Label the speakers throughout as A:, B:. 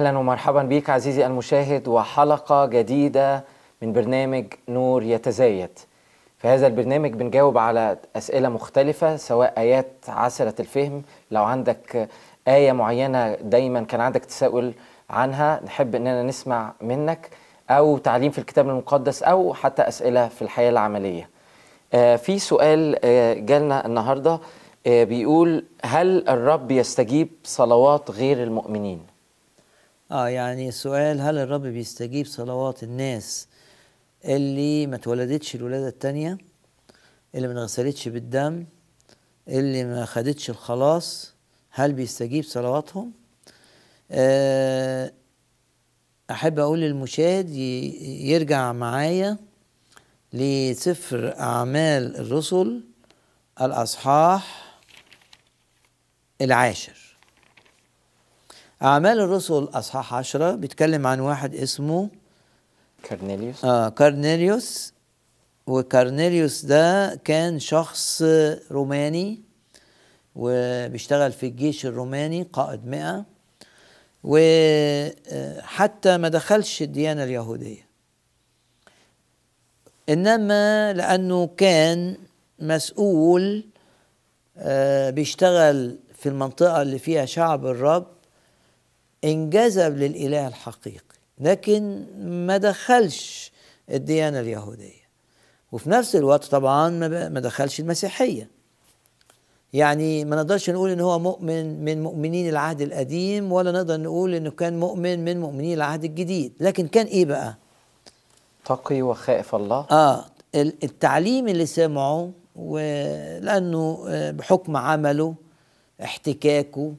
A: أهلا ومرحبا بك عزيزي المشاهد وحلقة جديدة من برنامج نور يتزايد. في هذا البرنامج بنجاوب على أسئلة مختلفة سواء آيات عسرة الفهم. لو عندك آية معينة دايما كان عندك تساؤل عنها نحب إننا نسمع منك أو تعليم في الكتاب المقدس أو حتى أسئلة في الحياة العملية. آه، في سؤال آه، جالنا النهارده آه، بيقول هل الرب يستجيب صلوات غير المؤمنين؟
B: آه يعني السؤال هل الرب بيستجيب صلوات الناس اللي ما اتولدتش الولادة التانية؟ اللي ما انغسلتش بالدم؟ اللي ما خدتش الخلاص؟ هل بيستجيب صلواتهم؟ آه أحب أقول للمشاهد يرجع معايا لسفر أعمال الرسل الأصحاح العاشر. أعمال الرسل أصحاح عشرة بيتكلم عن واحد اسمه
A: كارنيليوس.
B: آه كارنيليوس. وكارنيليوس ده كان شخص روماني وبيشتغل في الجيش الروماني قائد مئة. وحتى ما دخلش الديانة اليهودية. إنما لأنه كان مسؤول آه، بيشتغل في المنطقة اللي فيها شعب الرب انجذب للإله الحقيقي لكن ما دخلش الديانة اليهودية. وفي نفس الوقت طبعا ما دخلش المسيحية. يعني ما نقدرش نقول إن هو مؤمن من مؤمنين العهد القديم ولا نقدر نقول إنه كان مؤمن من مؤمنين العهد الجديد. لكن كان إيه بقى؟
A: تقي وخائف الله.
B: آه ال- التعليم اللي سمعه ولأنه آه، بحكم عمله احتكاكه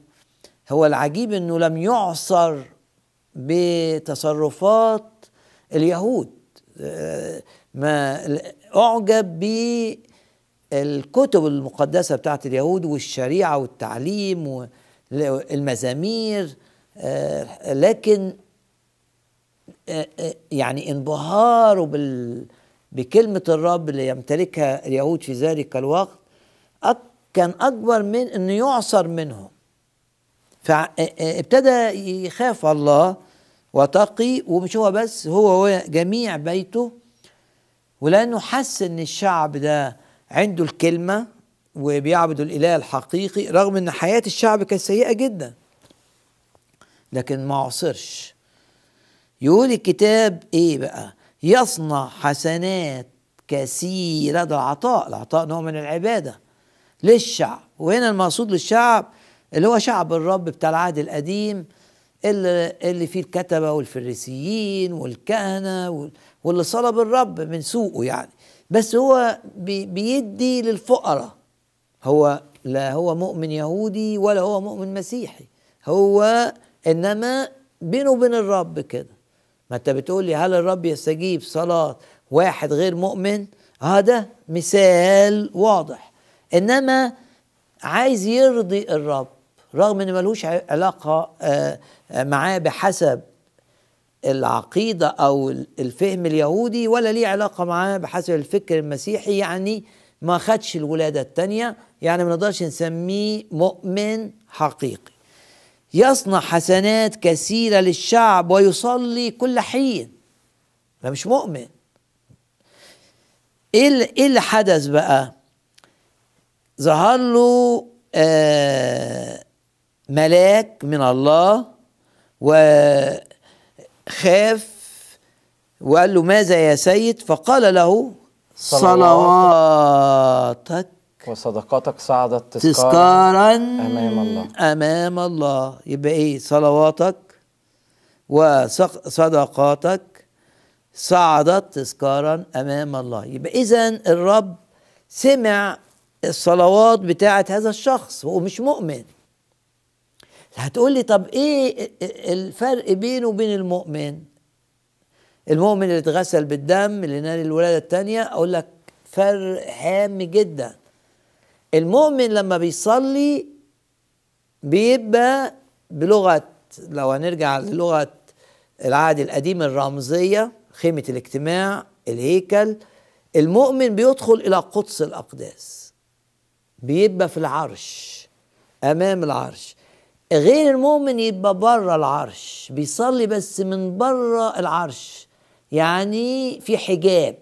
B: هو العجيب إنه لم يعصر بتصرفات اليهود. آه، ما أعجب بالكتب المقدسة بتاعت اليهود والشريعة والتعليم والمزامير. آه، لكن آه، يعني انبهاره بال بكلمة الرب اللي يمتلكها اليهود في ذلك الوقت كان أكبر من أنه يعصر منهم. فابتدى يخاف الله وتقي ومش هو بس هو وجميع بيته. ولأنه حس أن الشعب ده عنده الكلمة وبيعبدوا الإله الحقيقي رغم أن حياة الشعب كانت سيئة جدا. لكن ما عصرش. يقول الكتاب إيه بقى؟ يصنع حسنات كثيرة ده العطاء العطاء نوع من العبادة للشعب. وهنا المقصود للشعب اللي هو شعب الرب بتاع العهد القديم اللي, اللي فيه الكتبة والفريسيين والكهنة وال- واللي صلب الرب من سوقه يعني. بس هو بي بيدي للفقراء. هو لا هو مؤمن يهودي ولا هو مؤمن مسيحي. هو إنما بينه وبين الرب كده. ما أنت بتقول لي هل الرب يستجيب صلاة واحد غير مؤمن؟ هذا مثال واضح. إنما عايز يرضي الرب. رغم ان ملوش ع- علاقة آه، آه، معاه بحسب العقيدة أو الفهم اليهودي ولا ليه علاقة معاه بحسب الفكر المسيحي. يعني ما خدش الولادة التانية. يعني ما نقدرش نسميه مؤمن حقيقي. يصنع حسنات كثيرة للشعب ويصلي كل حين. ده مش مؤمن. إيه إيه اللي حدث بقى؟ ظهر له آه ملاك من الله وخاف وقال له ماذا يا سيد؟ فقال له صلواتك
A: وصدقاتك صعدت تذكارا
B: تذكارا
A: أمام الله.
B: أمام الله. يبقى إيه؟ صلواتك وصدقاتك صعدت تذكارا أمام الله. يبقى إذا الرب سمع الصلوات بتاعه هذا الشخص وهو مش مؤمن. هتقول لي طب إيه الفرق بينه وبين المؤمن؟ المؤمن اللي اتغسل بالدم اللي نال الولادة الثانية أقول لك فرق هام جدا. المؤمن لما بيصلي بيبقى بلغة لو هنرجع للغة العهد القديم الرمزية خيمة الاجتماع الهيكل المؤمن بيدخل إلى قدس الاقداس بيبقى في العرش أمام العرش. غير المؤمن يبقى بره العرش بيصلي بس من بره العرش. يعني في حجاب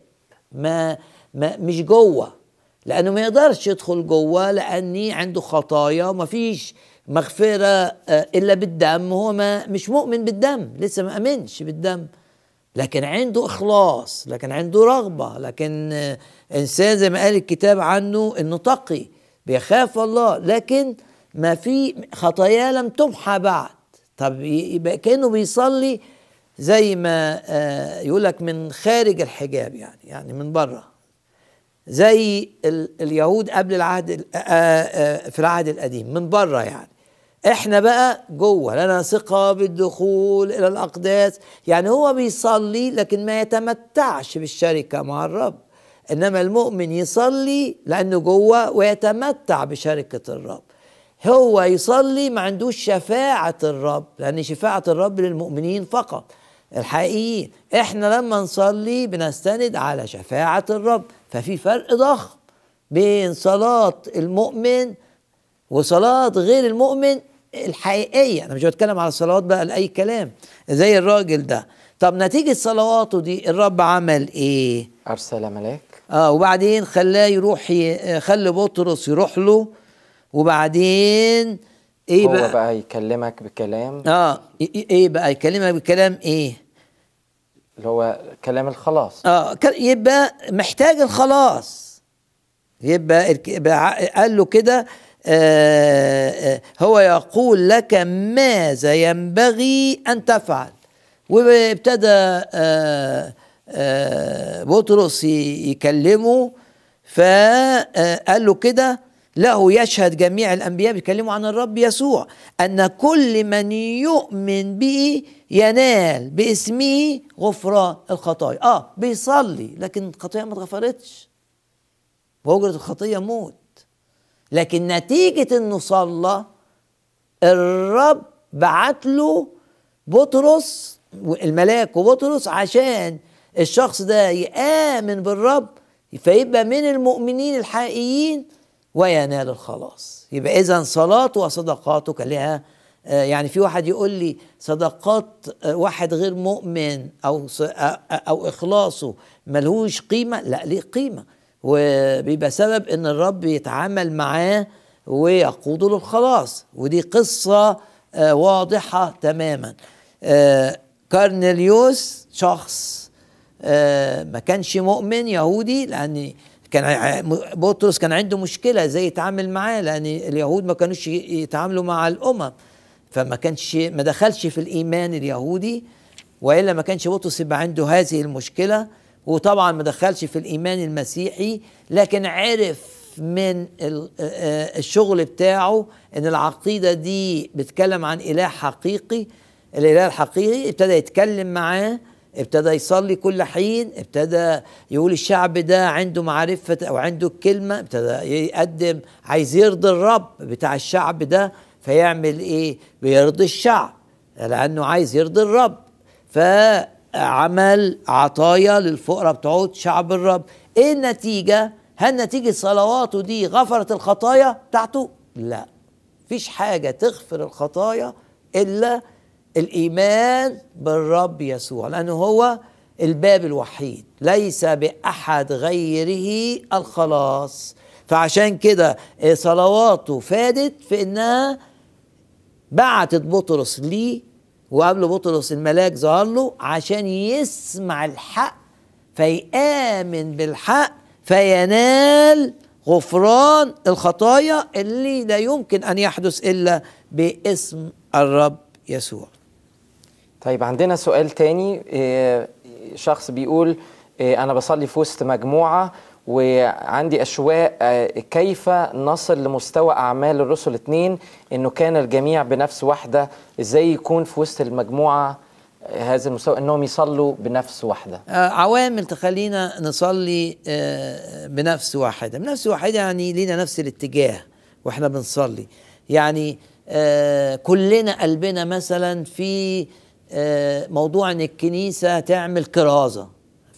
B: ما, ما مش جوه. لأنه ما يقدرش يدخل جوه لأني عنده خطايا وما فيش مغفرة آه، إلا بالدم. هو ما مش مؤمن بالدم لسه ما آمنش بالدم. لكن عنده إخلاص لكن عنده رغبة. لكن آه، إنسان زي ما قال الكتاب عنه إنه تقي بيخاف الله. لكن ما في خطاياه لم تمحى بعد. طب يبقى كأنه بيصلي زي ما آه، يقول لك من خارج الحجاب يعني يعني من بره. زي ال- اليهود قبل العهد ال- آه، آه، في العهد القديم من بره يعني. إحنا بقى جوه لنا ثقة بالدخول إلى الأقداس. يعني هو بيصلي لكن ما يتمتعش بالشركة مع الرب. إنما المؤمن يصلي لأنه جوه ويتمتع بشركة الرب. هو يصلي ما عندوش شفاعة الرب لأن شفاعة الرب للمؤمنين فقط. الحقيقيين إحنا لما نصلي بنستند على شفاعة الرب ففي فرق ضخم بين صلاة المؤمن وصلاة غير المؤمن الحقيقية. أنا مش بتكلم على الصلوات بقى لأي كلام زي الراجل ده. طب نتيجة صلواته دي الرب عمل إيه؟
A: أرسل ملاك.
B: آه وبعدين خلاه يروح ي... خلى بطرس يروح له. وبعدين إيه
A: هو
B: بقى,
A: بقى يكلمك بكلام؟
B: آه إيه- إيه بقى؟ يكلمك بكلام إيه؟
A: اللي هو كلام الخلاص.
B: آه يبقى محتاج الخلاص. يبقى قال له كده آه آه، هو يقول لك ماذا ينبغي أن تفعل. وابتدى آه بطرس يكلمه فقال له كده له يشهد جميع الأنبياء بيتكلموا عن الرب يسوع أن كل من يؤمن به ينال باسمه غفران الخطايا. آه بيصلي لكن الخطايا ما اتغفرتش. واجره الخطية موت. لكن نتيجة انه صلى الرب بعت له بطرس الملاك وبطرس عشان الشخص ده يآمن بالرب فيبقى من المؤمنين الحقيقيين وينال الخلاص. يبقى إذا صلاته وصدقاته كان لها آه، يعني في واحد يقول لي صدقات آه، واحد غير مؤمن ص- آه، أو إخلاصه ملهوش قيمة لا ليه قيمة. وبيبقى سبب إن الرب يتعامل معاه ويقوده للخلاص. ودي قصة آه، واضحة تماما. كارنيليوس شخص ما كانش مؤمن يهودي لأن كان بطرس كان عنده مشكلة إزاي يتعامل معاه لأن اليهود ما كانوش يتعاملوا مع الأمم. فما كانش ما دخلش في الإيمان اليهودي وإلا ما كانش بطرس يبقى عنده هذه المشكلة. وطبعا ما دخلش في الإيمان المسيحي لكن عرف من ال- الشغل بتاعه إن العقيدة دي بتتكلم عن إله حقيقي. الإله الحقيقي ابتدى يتكلم معاه ابتدى يصلي كل حين ابتدى يقول الشعب ده عنده معرفة أو عنده الكلمة ابتدى يقدم عايز يرضي الرب بتاع الشعب ده فيعمل إيه؟ بيرضي الشعب لأنه عايز يرضي الرب. فعمل عطايا للفقراء بتوع شعب الرب. إيه النتيجة؟ هل نتيجة صلواته دي غفرت الخطايا بتاعته؟ لا. فيش حاجة تغفر الخطايا إلا الإيمان بالرب يسوع لأنه هو الباب الوحيد ليس بأحد غيره الخلاص. فعشان كده صلواته فادت في إنها بعتت بطرس ليه وقبل بطرس الملاك ظهر له عشان يسمع الحق فيآمن بالحق فينال غفران الخطايا اللي لا يمكن أن يحدث إلا باسم الرب يسوع.
A: طيب عندنا سؤال تاني. إيه، شخص بيقول إيه، أنا بصلي في وسط مجموعة وعندي أشواق آه، كيف نصل لمستوى أعمال الرسل اتنين إنه كان الجميع بنفس واحدة؟ إزاي يكون في وسط المجموعة آه، هذا المستوى إنهم يصلوا بنفس واحدة؟
B: آه، عوامل تخلينا نصلي آه، بنفس واحدة. بنفس واحدة يعني لينا نفس الاتجاه وإحنا بنصلي. يعني آه، كلنا قلبنا مثلا في آه، موضوع إن الكنيسة تعمل كرازة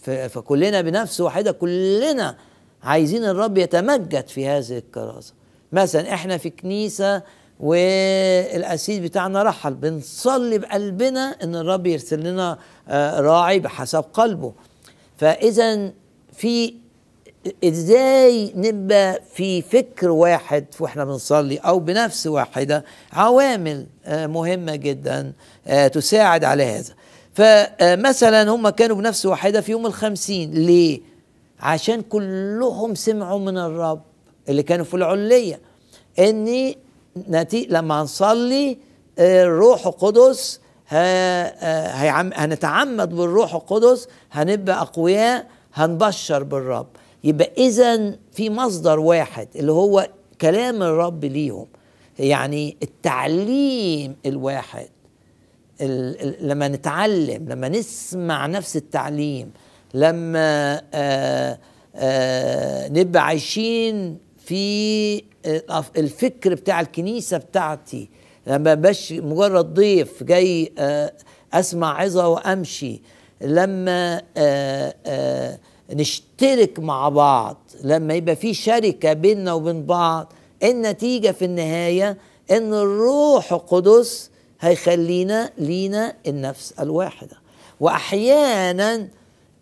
B: ف- فكلنا بنفس واحدة كلنا عايزين الرب يتمجد في هذه الكرازة مثلا إحنا في كنيسة والاسيس بتاعنا رحل بنصلي بقلبنا إن الرب يرسل لنا آه، راعي بحسب قلبه. فاذا في إزاي نبقى في فكر واحد وإحنا بنصلي أو بنفس واحدة عوامل آه، مهمة جدا آه، تساعد على هذا. فمثلا هم كانوا بنفس واحدة في يوم الخمسين. ليه؟ عشان كلهم سمعوا من الرب اللي كانوا في العلية. إني لما هنصلي آه، الروح القدس هنتعمد بالروح القدس هنبقى أقوياء هنبشر بالرب. يبقى اذا في مصدر واحد اللي هو كلام الرب ليهم. يعني التعليم الواحد ال- ال- لما نتعلم لما نسمع نفس التعليم لما آه آه نبقى عايشين في الأف- الفكر بتاع الكنيسة بتاعتي. لما بش مجرد ضيف جاي آه أسمع عظة وأمشي. لما آه آه نشترك مع بعض. لما يبقى في شركة بيننا وبين بعض النتيجة في النهاية إن الروح القدس هيخلينا لينا النفس الواحدة. وأحيانا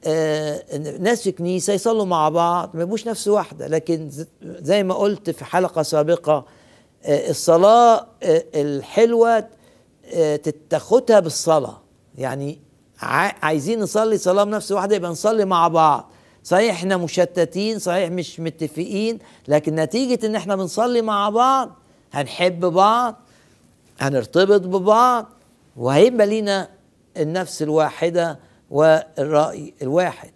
B: آه ناس في كنيسة يصلوا مع بعض ما يبقوش نفس واحدة. لكن زي ما قلت في حلقة سابقة آه الصلاة آه الحلوة آه تتاخدها بالصلاة. يعني عايزين نصلي صلاة بنفس واحدة يبقى نصلي مع بعض. صحيح إحنا مشتتين صحيح مش متفقين لكن نتيجة إن إحنا بنصلي مع بعض هنحب بعض هنرتبط ببعض وهيبقى لينا النفس الواحدة والرأي الواحد.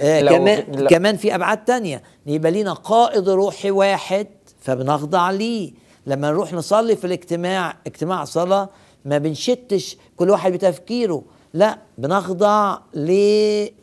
B: آه كمان
A: لو-
B: كمان في أبعاد تانية يبقى لينا قائد روحي واحد فبنخضع ليه. لما نروح نصلي في الاجتماع اجتماع صلاة ما بنشتش كل واحد بتفكيره. لا بنخضع ل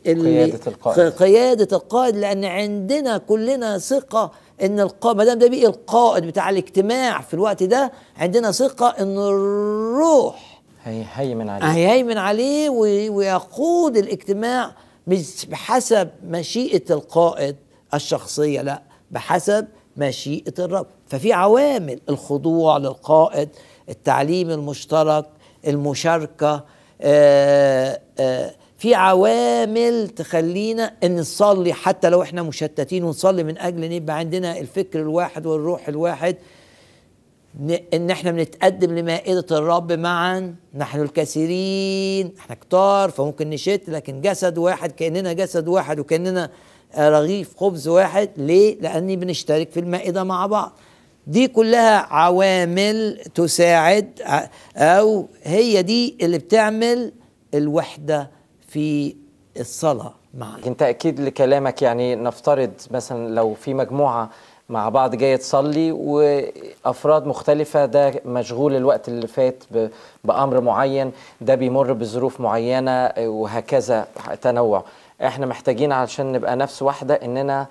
A: قيادة القائد.
B: قيادة القائد لأن عندنا كلنا ثقة إن القائد ما دام ده بقي القائد بتاع الاجتماع في الوقت ده عندنا ثقة إن الروح
A: هي هيمن عليه
B: هيهيمن عليه وي- ويقود الاجتماع مش بحسب مشيئة القائد الشخصية لا بحسب مشيئة الرب ففي عوامل الخضوع للقائد التعليم المشترك المشاركة في عوامل تخلينا إن نصلي حتى لو إحنا مشتتين ونصلي من أجل إن يبقى عندنا الفكر الواحد والروح الواحد إن إحنا بنتقدم لمائدة الرب معا. نحن الكثيرين إحنا كتار فممكن نشت لكن جسد واحد كأننا جسد واحد وكأننا آه، رغيف خبز واحد. ليه؟ لأني بنشترك في المائدة مع بعض. دي كلها عوامل تساعد أو هي دي اللي بتعمل الوحدة في الصلاة معا
A: أنت أكيد لكلامك يعني نفترض مثلا لو في مجموعة مع بعض جاية تصلي وأفراد مختلفة ده مشغول الوقت اللي فات بأمر معين ده بيمر بظروف معينة وهكذا تنوع. إحنا محتاجين علشان نبقى نفس واحدة إننا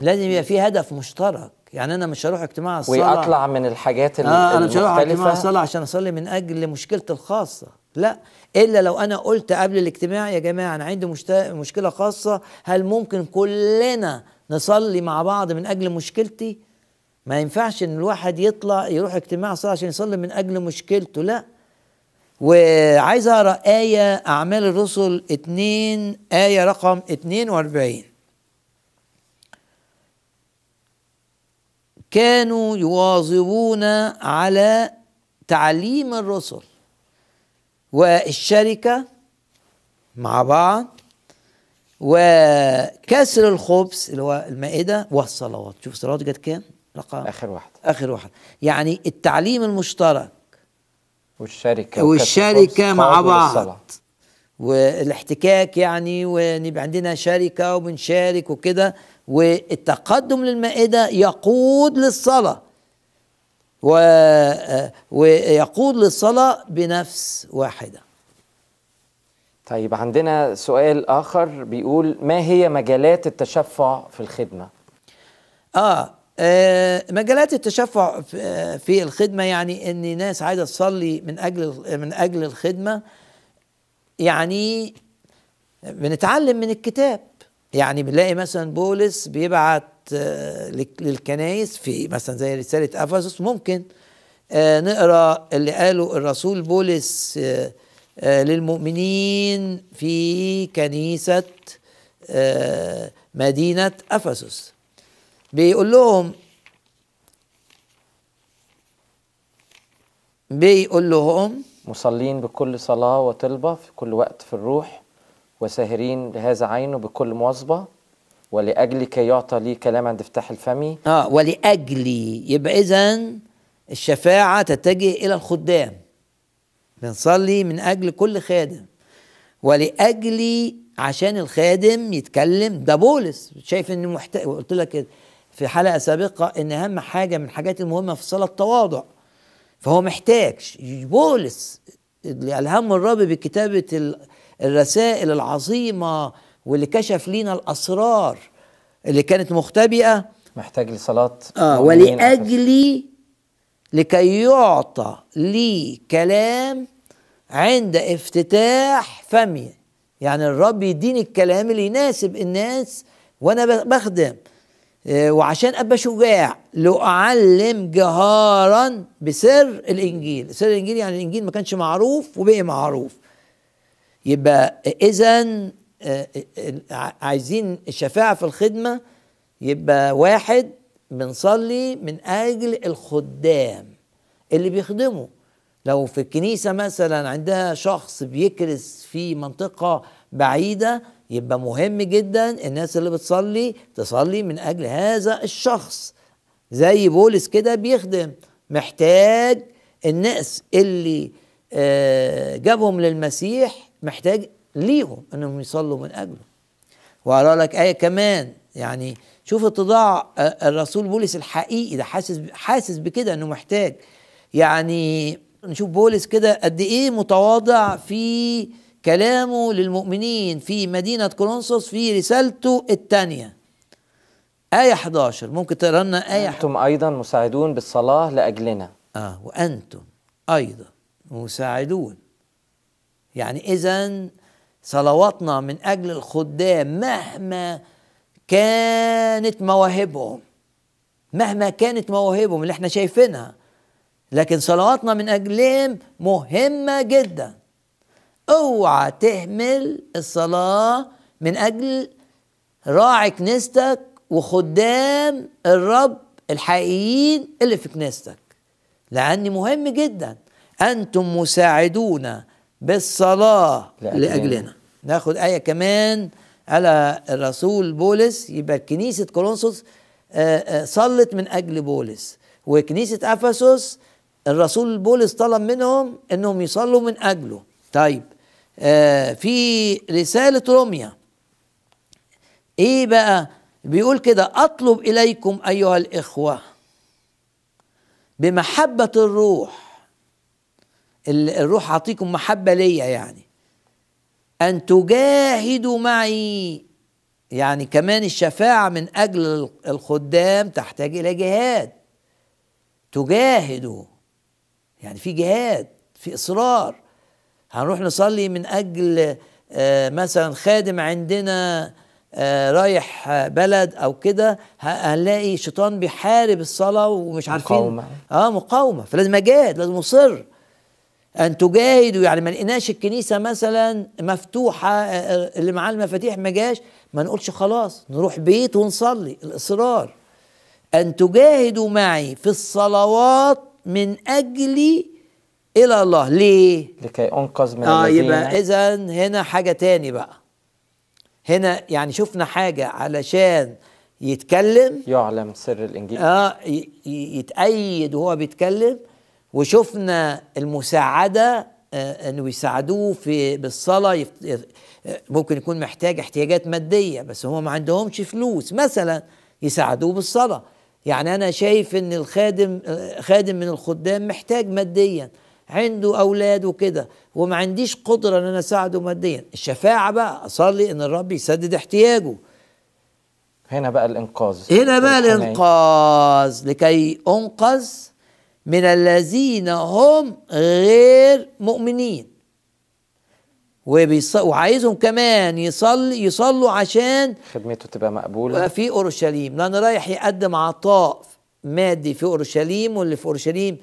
B: لازم يبقى في هدف مشترك. يعني أنا مش هروح اجتماع الصلاة.
A: وأطلع من الحاجات ال-
B: آه أنا مش هروح اجتماع
A: المختلفة.
B: صلاه عشان أصلي من أجل مشكلتي الخاصة. لا إلا لو أنا قلت قبل الاجتماع يا جماعة أنا عندي مشت- مشكلة خاصة هل ممكن كلنا نصلي مع بعض من أجل مشكلتي؟ ما ينفعش إن الواحد يطلع يروح اجتماع صلاه عشان يصلي من أجل مشكلته لا. وعايز أقرأ آية أعمال الرسل 2 آية رقم 42 كانوا يواظبون على تعليم الرسل والشركة مع بعض وكسر الخبز اللي هو المائدة والصلوات. شوف الصلوات جت كام؟ رقم
A: آخر واحدة
B: آخر واحد. يعني التعليم المشترك والشركة
A: الخبز
B: مع بعض. والاحتكاك يعني ونبقى عندنا شركة وبنشارك وكده. والتقدم للمائدة يقود للصلاة. و... ويقود للصلاة بنفس واحدة.
A: طيب عندنا سؤال آخر بيقول ما هي مجالات التشفع في الخدمة؟
B: آه, آه مجالات التشفع في- آه، في الخدمة يعني إن ناس عايزة تصلي من أجل من أجل الخدمة. يعني بنتعلم من الكتاب. يعني بنلاقي مثلا بولس بيبعت آه، لك- للكنايس في مثلا زي رسالة أفسس. ممكن آه، نقرأ اللي قاله الرسول بولس آه، للمؤمنين في كنيسة مدينة أفسس. بيقول لهم بيقول لهم
A: مصلين بكل صلاة وطلبة في كل وقت في الروح وساهرين لهذا عينه بكل مواظبة. ولاجل كي يعطى لي كلام عند افتتاح الفم
B: آه ولأجلي يبقى اذا الشفاعة تتجه إلى الخدام. بنصلي من أجل كل خادم. ولأجلي عشان الخادم يتكلم. ده بولس. شايف إنه محتاج. قلت لك في حلقة سابقة إن أهم حاجة من الحاجات المهمة في الصلاه التواضع. فهو محتاج. بولس اللي ألهم الرب بكتابة ال- الرسائل العظيمة واللي كشف لينا الأسرار اللي كانت مختبئة.
A: محتاج لصلاة
B: آه
A: مؤمنين
B: ولاجلي لكي يعطى لي كلام عند افتتاح فمي. يعني الرب يديني الكلام اللي يناسب الناس وأنا بخدم. آه، وعشان أبقى شجاع لاعلم جهارا بسر الإنجيل. سر الإنجيل يعني الإنجيل ما كانش معروف وبقي معروف. يبقى إذا عايزين الشفاعه في الخدمة يبقى واحد بنصلي من أجل الخدام اللي بيخدموا لو في الكنيسة مثلا عندها شخص بيكرس في منطقة بعيدة يبقى مهم جدا الناس اللي بتصلي تصلي من أجل هذا الشخص. زي بولس كده بيخدم. محتاج الناس اللي آه، جابهم للمسيح محتاج ليهم إنهم يصلوا من أجله. وأقرأ لك آية كمان. يعني شوف اتضاع آه، الرسول بولس الحقيقي ده حاسس حاسس بكده إنه محتاج. يعني نشوف بولس كده قد إيه متواضع في كلامه للمؤمنين في مدينة كورنثوس في رسالته الثانية. آية 11 ممكن تقرا لنا آية
A: أنتم أيضا مساعدون بالصلاة لأجلنا.
B: آه وأنتم أيضا مساعدون. يعني إذا صلواتنا من أجل الخدام مهما كانت مواهبهم مهما كانت مواهبهم اللي إحنا شايفينها. لكن صلواتنا من أجلهم مهمة جدا. أوعى تهمل الصلاة من أجل راعي كنيستك وخدام الرب الحقيقيين اللي في كنيستك. لأن مهم جدا أنتم مساعدون بالصلاة
A: لأجلنا.
B: لأجلنا. ناخد آية كمان على الرسول بولس. يبقى كنيسة كورنثوس آه، آه، صلت من أجل بولس. وكنيسة أفسس الرسول بولس طلب منهم أنهم يصلوا من أجله. طيب في رسالة روميا. إيه بقى؟ بيقول كده أطلب إليكم أيها الإخوة بمحبة الروح. ال- الروح أعطيكم محبة ليا يعني. أن تجاهدوا معي. يعني كمان الشفاعة من أجل الخدام تحتاج إلى جهاد. تجاهدوا. يعني في جهاد في إصرار. هنروح نصلي من أجل آه، مثلا خادم عندنا آه، رايح بلد أو كده هنلاقي شيطان بيحارب الصلاة ومش عارفين
A: مقاومة.
B: آه مقاومة. فلازم اجاهد لازم اصر أن تجاهدوا يعني ما لقيناش الكنيسة مثلا مفتوحة آه، اللي معاه المفاتيح ما جاش ما نقولش خلاص نروح بيت ونصلي. الإصرار. أن تجاهدوا معي في الصلوات من اجلي إلى الله. ليه؟
A: لكي أنقذ من آه
B: يبقى اذا هنا حاجة تاني بقى. هنا يعني شفنا حاجة علشان يتكلم.
A: يعلم سر
B: الإنجيل. آه يتأيد وهو بيتكلم. وشفنا المساعدة آه إنه يساعدوه في يف- يف- آه، ممكن يكون محتاج احتياجات مادية بس هم ما عندهمش فلوس. مثلا يساعدوه بالصلاة. يعني أنا شايف إن الخادم آه، خادم من الخدام محتاج ماديا. عنده أولاد وكده وما عنديش قدرة إن أنا أساعده ماديا. الشفاعة بقى أصلي إن الرب يسدد احتياجه.
A: هنا بقى الإنقاذ.
B: هنا بقى. الإنقاذ. لكي أنقذ من الذين هم غير مؤمنين. وبيص... وعايزهم كمان يصلي يصلوا عشان
A: خدمته تبقى مقبولة.
B: في أورشليم. لأن رايح يقدم عطاء مادي في أورشليم واللي في أورشليم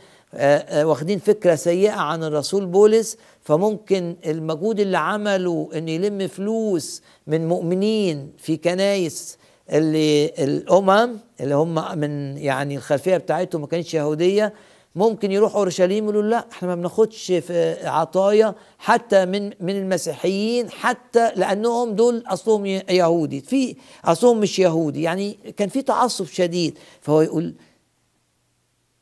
B: واخدين فكرة سيئة عن الرسول بولس فممكن المجهود اللي عمله إن يلم فلوس من مؤمنين في كنايس اللي الأمم اللي هم من يعني الخلفية بتاعتهم ما كانتش يهودية ممكن يروح أورشليم يقولوا لا إحنا ما بناخدش في عطايا حتى من من المسيحيين حتى لأنهم دول أصلهم يهودي في أصلهم مش يهودي يعني كان في تعصب شديد فهو يقول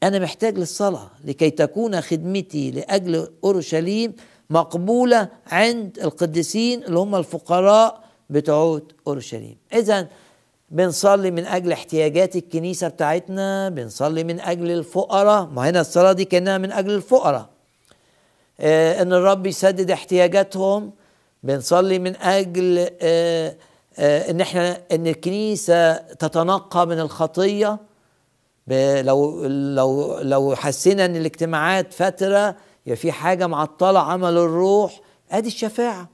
B: أنا محتاج للصلاة لكي تكون خدمتي لأجل أورشليم مقبولة عند القديسين اللي هم الفقراء بتوع أورشليم. اذا بنصلي من أجل احتياجات الكنيسة بتاعتنا بنصلي من أجل الفقراء. ما هنا الصلاة دي كأنها من أجل الفقراء. آه إن الرب يسدد احتياجاتهم. بنصلي من أجل آه آه إن إحنا إن الكنيسة تتنقى من الخطية. ب- لو لو لو حسينا إن الاجتماعات فترة يبقى في حاجة معطلة عمل الروح أدي الشفاعة.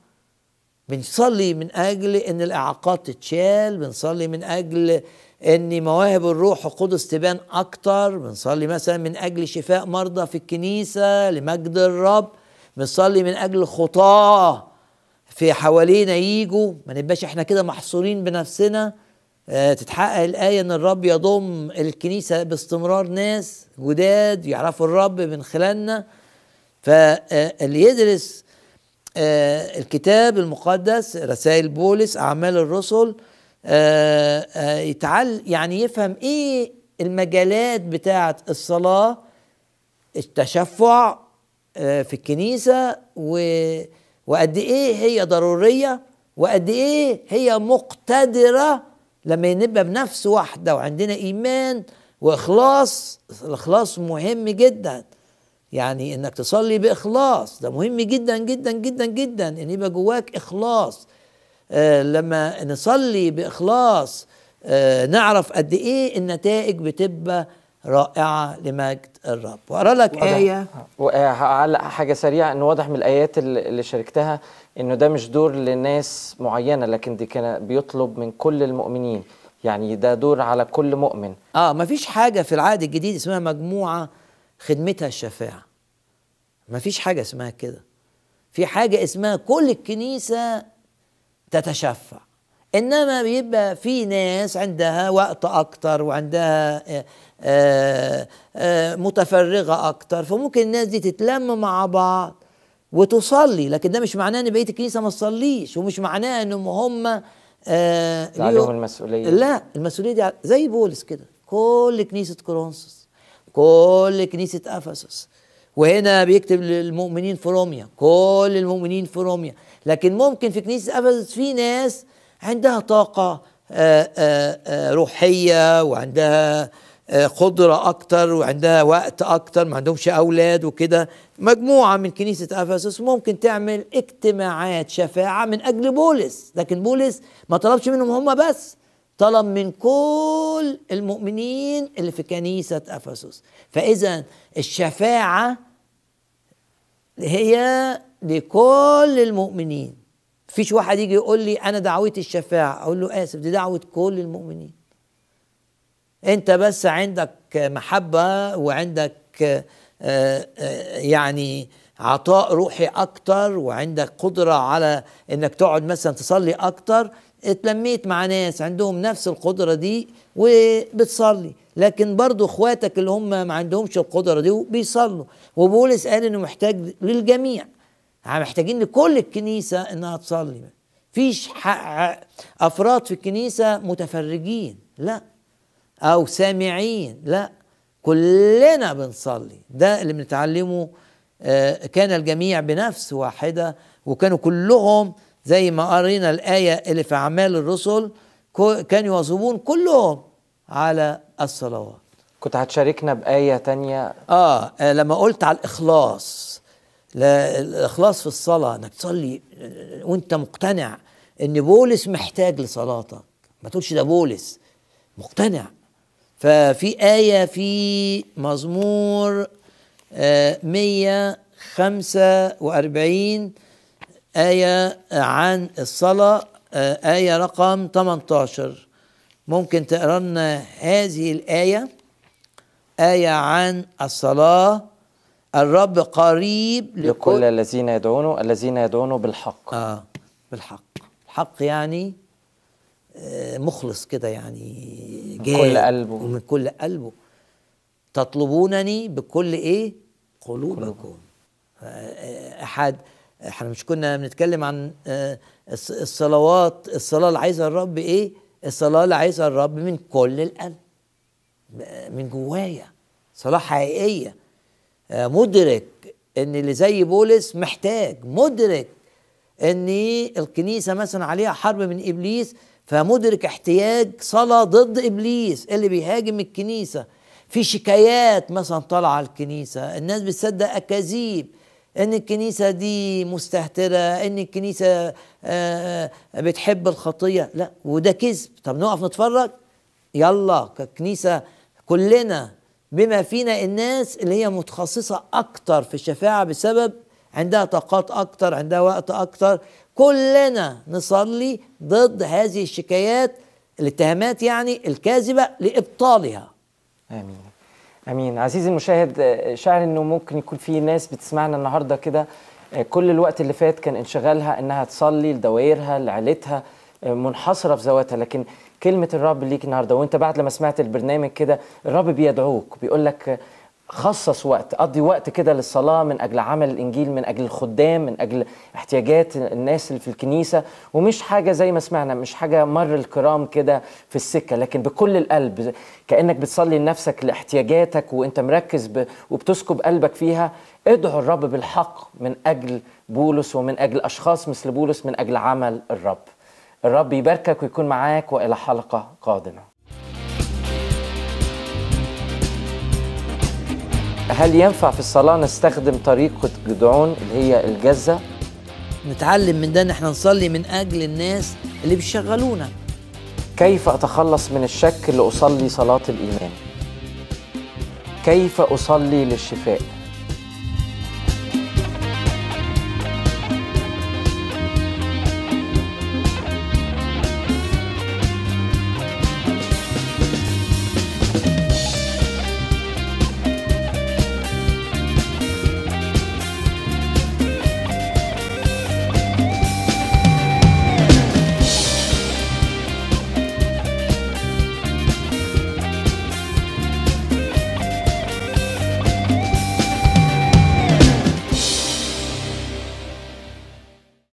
B: بنصلي من أجل إن الإعاقات تتشال بنصلي من أجل إن مواهب الروح القدس تبان أكتر بنصلي مثلا من أجل شفاء مرضى في الكنيسة لمجد الرب بنصلي من أجل خطاة في حوالينا يجوا ما نبقاش إحنا كده محصورين بنفسنا. تتحقق الآية إن الرب يضم الكنيسة باستمرار ناس جداد يعرفوا الرب من خلالنا فاللي يدرس آه، الكتاب المقدس رسائل بولس أعمال الرسل آه، آه، يتعل يعني يفهم إيه المجالات بتاعة الصلاة التشفع آه، في الكنيسة. وقد إيه هي ضرورية وقد إيه هي مقتدرة لما نبقى بنفس واحدة وعندنا إيمان وإخلاص الإخلاص مهم جدا. يعني إنك تصلي بإخلاص ده مهم جدا جدا جدا جدا إن يبقى جواك إخلاص. آه لما نصلي بإخلاص آه نعرف قد إيه النتائج بتبقى رائعة لمجد الرب. وأقرأ لك آية.
A: وهعلق حاجة سريعة انه واضح من الآيات اللي اللي شاركتها. إنه ده مش دور لناس معينة لكن دي كان بيطلب من كل المؤمنين. يعني ده دور على كل مؤمن.
B: آه ما فيش حاجة في العهد الجديد اسمها مجموعة خدمتها الشفاعة. ما فيش حاجة اسمها كده. في حاجة اسمها كل الكنيسة تتشفع. إنما بيبقى في ناس عندها وقت أكتر وعندها آه، آه، آه، متفرغة أكتر فممكن الناس دي تتلم مع بعض. وتصلي لكن ده مش معناه إن بقية الكنيسة ما تصليش ومش معناه انهم هم آه
A: عليهم
B: ليهم-
A: المسؤولية.
B: لا المسؤولية دي زي بولس كده كل كنيسة كورنثوس كل كنيسة أفسس وهنا بيكتب للمؤمنين في روميا كل المؤمنين في روميا لكن ممكن في كنيسة أفسس في ناس عندها طاقة آه، آه، آه، روحية وعندها قدرة أكتر وعندها وقت أكتر ما عندهمش أولاد وكده. مجموعة من كنيسة أفسس ممكن تعمل اجتماعات شفاعة من أجل بولس لكن بولس ما طلبش منهم هم بس طلب من كل المؤمنين اللي في كنيسة أفسس. فإذا الشفاعة هي لكل المؤمنين. فيش واحد يجي يقول لي أنا دعوتي الشفاعة أقول له آسف دي دعوة كل المؤمنين. انت بس عندك محبة وعندك آه، آه، يعني عطاء روحي أكتر وعندك قدرة على إنك تقعد مثلا تصلي أكتر اتلميت مع ناس عندهم نفس القدرة دي وبتصلي. لكن برضو إخواتك اللي هم ما عندهمش القدرة دي بيصلوا. وبولس قال إنه محتاج للجميع. محتاجين لكل الكنيسة إنها تصلي. فيش ح- أفراد في الكنيسة متفرجين. لا. أو سامعين. لا كلنا بنصلي. ده اللي بنتعلمه آه، كان الجميع بنفس واحدة وكانوا كلهم زي ما قرينا الآية اللي في أعمال الرسل كانوا يواظبون كلهم على الصلوات.
A: كنت هتشاركنا بآية تانية؟
B: آه, آه لما قلت على الإخلاص. لا الإخلاص في الصلاة إنك تصلي آه، وأنت مقتنع إن بولس محتاج لصلاتك. ما تقولش ده بولس. مقتنع. ففي آية في مزمور آه، 145 آية عن الصلاة آه، آية رقم 18 ممكن تقرا لنا هذه الآية؟ آية عن الصلاة الرب قريب
A: لكل الذين يدعونه الذين يدعونه بالحق.
B: آه بالحق. الحق يعني آه، مخلص كده يعني
A: من كل قلبه.
B: ومن كل قلبه. تطلبونني بكل إيه؟ قلوبكم. أحد إحنا مش كنا بنتكلم عن آه، الص- الصلوات الصلاة اللي عايزها الرب إيه؟ الصلاة اللي عايزها الرب من كل القلب. من جوايا. صلاة حقيقية. آه، مدرك إن اللي زي بولس محتاج. مدرك إن الكنيسة مثلا عليها حرب من إبليس فمدرك احتياج صلاة ضد إبليس اللي بيهاجم الكنيسة. في شكايات مثلا طالعة على الكنيسة الناس بتصدق أكاذيب إن الكنيسة دي مستهترة إن الكنيسة آه، بتحب الخطية. لا وده كذب. طب نقف نتفرج؟ يلا ككنيسة كلنا بما فينا الناس اللي هي متخصصة أكتر في الشفاعة بسبب عندها طاقات أكتر عندها وقت أكتر. كلنا نصلي ضد هذه الشكايات الاتهامات يعني الكاذبة لإبطالها.
A: آمين. آمين. عزيزي المشاهد شاعر إنه ممكن يكون في ناس بتسمعنا النهارده كده آه، كل الوقت اللي فات كان انشغالها إنها تصلي لدوائرها لعيلتها آه، منحصرة في ذواتها. لكن كلمة الرب ليك النهارده وإنت بعد لما سمعت البرنامج كده الرب بيدعوك بيقول لك خصص وقت قضي وقت كده للصلاة من أجل عمل الإنجيل من أجل الخدام من أجل احتياجات الناس اللي في الكنيسة. ومش حاجة زي ما سمعنا مش حاجة مر الكرام كده في السكة لكن بكل القلب كأنك بتصلي لنفسك لاحتياجاتك وأنت مركز ب... وبتسكب قلبك فيها. ادعو الرب بالحق من أجل بولس ومن أجل أشخاص مثل بولس من أجل عمل الرب. الرب يباركك ويكون معاك وإلى حلقة قادمة. هل ينفع في الصلاة نستخدم طريقة جدعون اللي هي الجزة؟
B: نتعلم من ده إن إحنا نصلي من أجل الناس اللي بيشغلونا
A: كيف أتخلص من الشك لأصلي صلاة الإيمان؟ كيف أصلي للشفاء؟